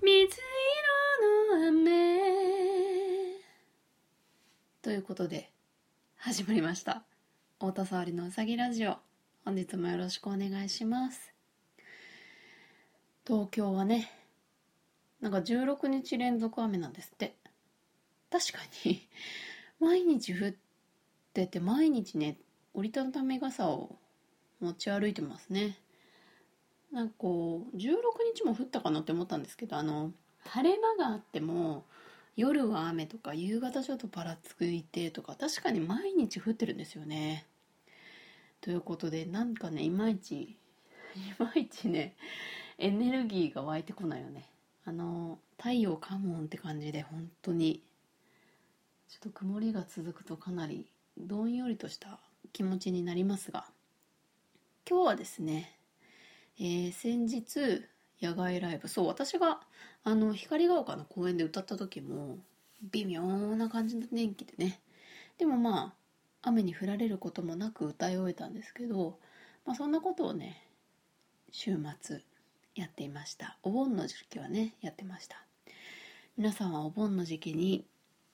水色の雨。ということで始まりました。太田沙織のうさぎラジオ。本日もよろしくお願いします。東京はねなんか16日連続雨なんですって。確かに。毎日降ってて毎日ね折りたたみ傘を持ち歩いてますね。なんかこう16日も降ったかなって思ったんですけどあの晴れ間があっても夜は雨とか夕方ちょっとパラつくいてとか確かに毎日降ってるんですよね。ということでなんかねいまいちいまいちねエネルギーが湧いてこないよね。あの太陽カモンって感じで本当に。ちょっと曇りが続くとかなりどんよりとした気持ちになりますが今日はですね、えー、先日野外ライブそう私があの光が丘の公園で歌った時も微妙な感じの天気でねでもまあ雨に降られることもなく歌い終えたんですけど、まあ、そんなことをね週末やっていました。お盆の時期はねやってました。皆さんはお盆の時期に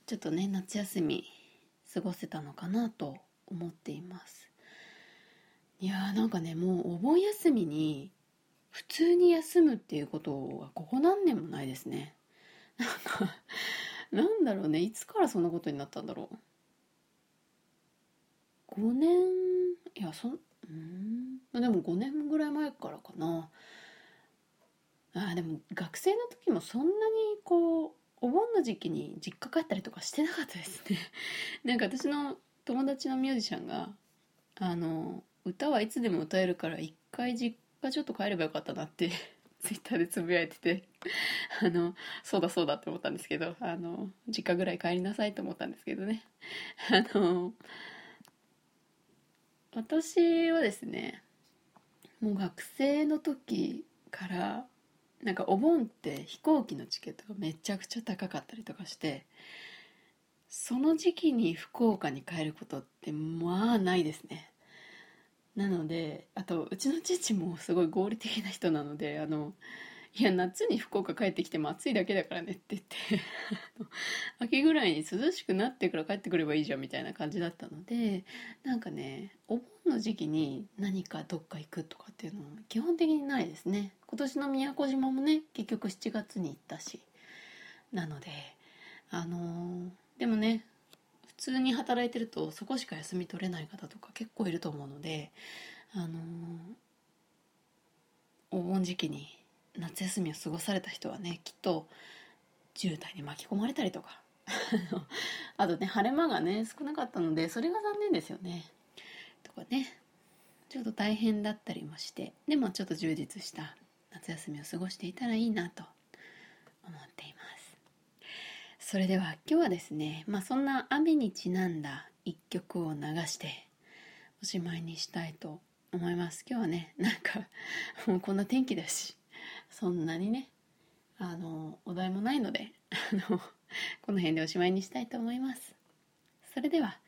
ちょっとね夏休み過ごせたのかなと思っています。いやーなんかねもうお盆休みに普通に休むっていうことはここ何年もないですね。なんかなんだろうねいつからそんなことになったんだろう。5年いやそうん。でも5年ぐらい前からかな。あでも学生の時もそんなにこうお盆の時期に実家帰ったりとかしてなかったですね。なんか私の友達のミュージシャンがあの歌はいつでも歌えるから一回実家ちょっと帰ればよかったなって ツイッターでつぶやいててあのそうだそうだって思ったんですけどあの実家ぐらい帰りなさいと思ったんですけどね。あの私はですねもう学生の時からなんかお盆って飛行機のチケットがめちゃくちゃ高かったりとかしてその時期に福岡に帰ることってまあないですね。なのであとうちの父もすごい合理的な人なのであのいや夏に福岡帰ってきても暑いだけだからねって言って 秋ぐらいに涼しくなってから帰ってくればいいじゃんみたいな感じだったのでなんかねお盆の時期に何かどっか行くとかっていうのは基本的にないですね。今年の宮古島もね結局7月に行ったし。なのであのー、でもね普通に働いてるとそこしか休み取れない方とか結構いると思うのであのー、お盆時期に夏休みを過ごされた人はねきっと渋滞に巻き込まれたりとか。あとね晴れ間がね少なかったのでそれが残念ですよね。かね。ちょっと大変だったりもしてでもちょっと充実した夏休みを過ごしていたらいいなと思っています。それでは今日はですねまあそんな雨にちなんだ一曲を流しておしまいにしたいと思います。今日はねなんかもうこんな天気だしそんなにねあのお題もないのであのこの辺でおしまいにしたいと思います。それでは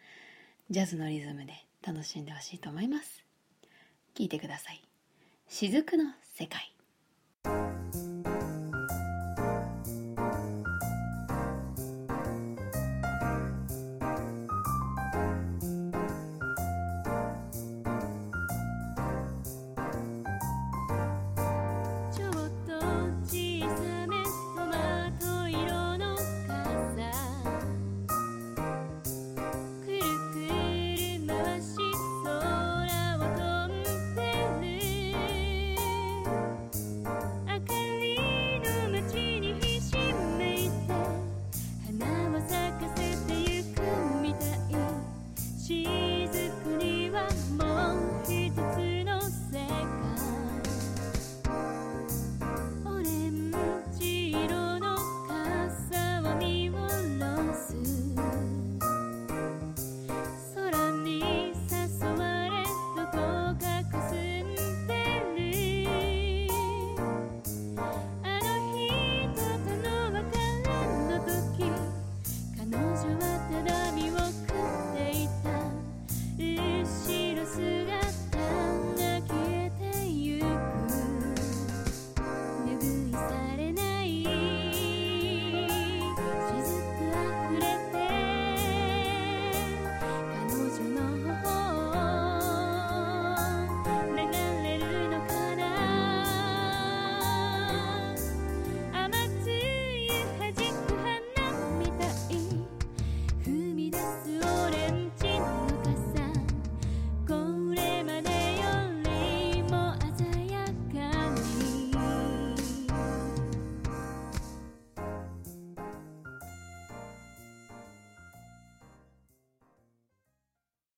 ジャズのリズムで楽しんでほしいと思います。聞いてください。雫の世界。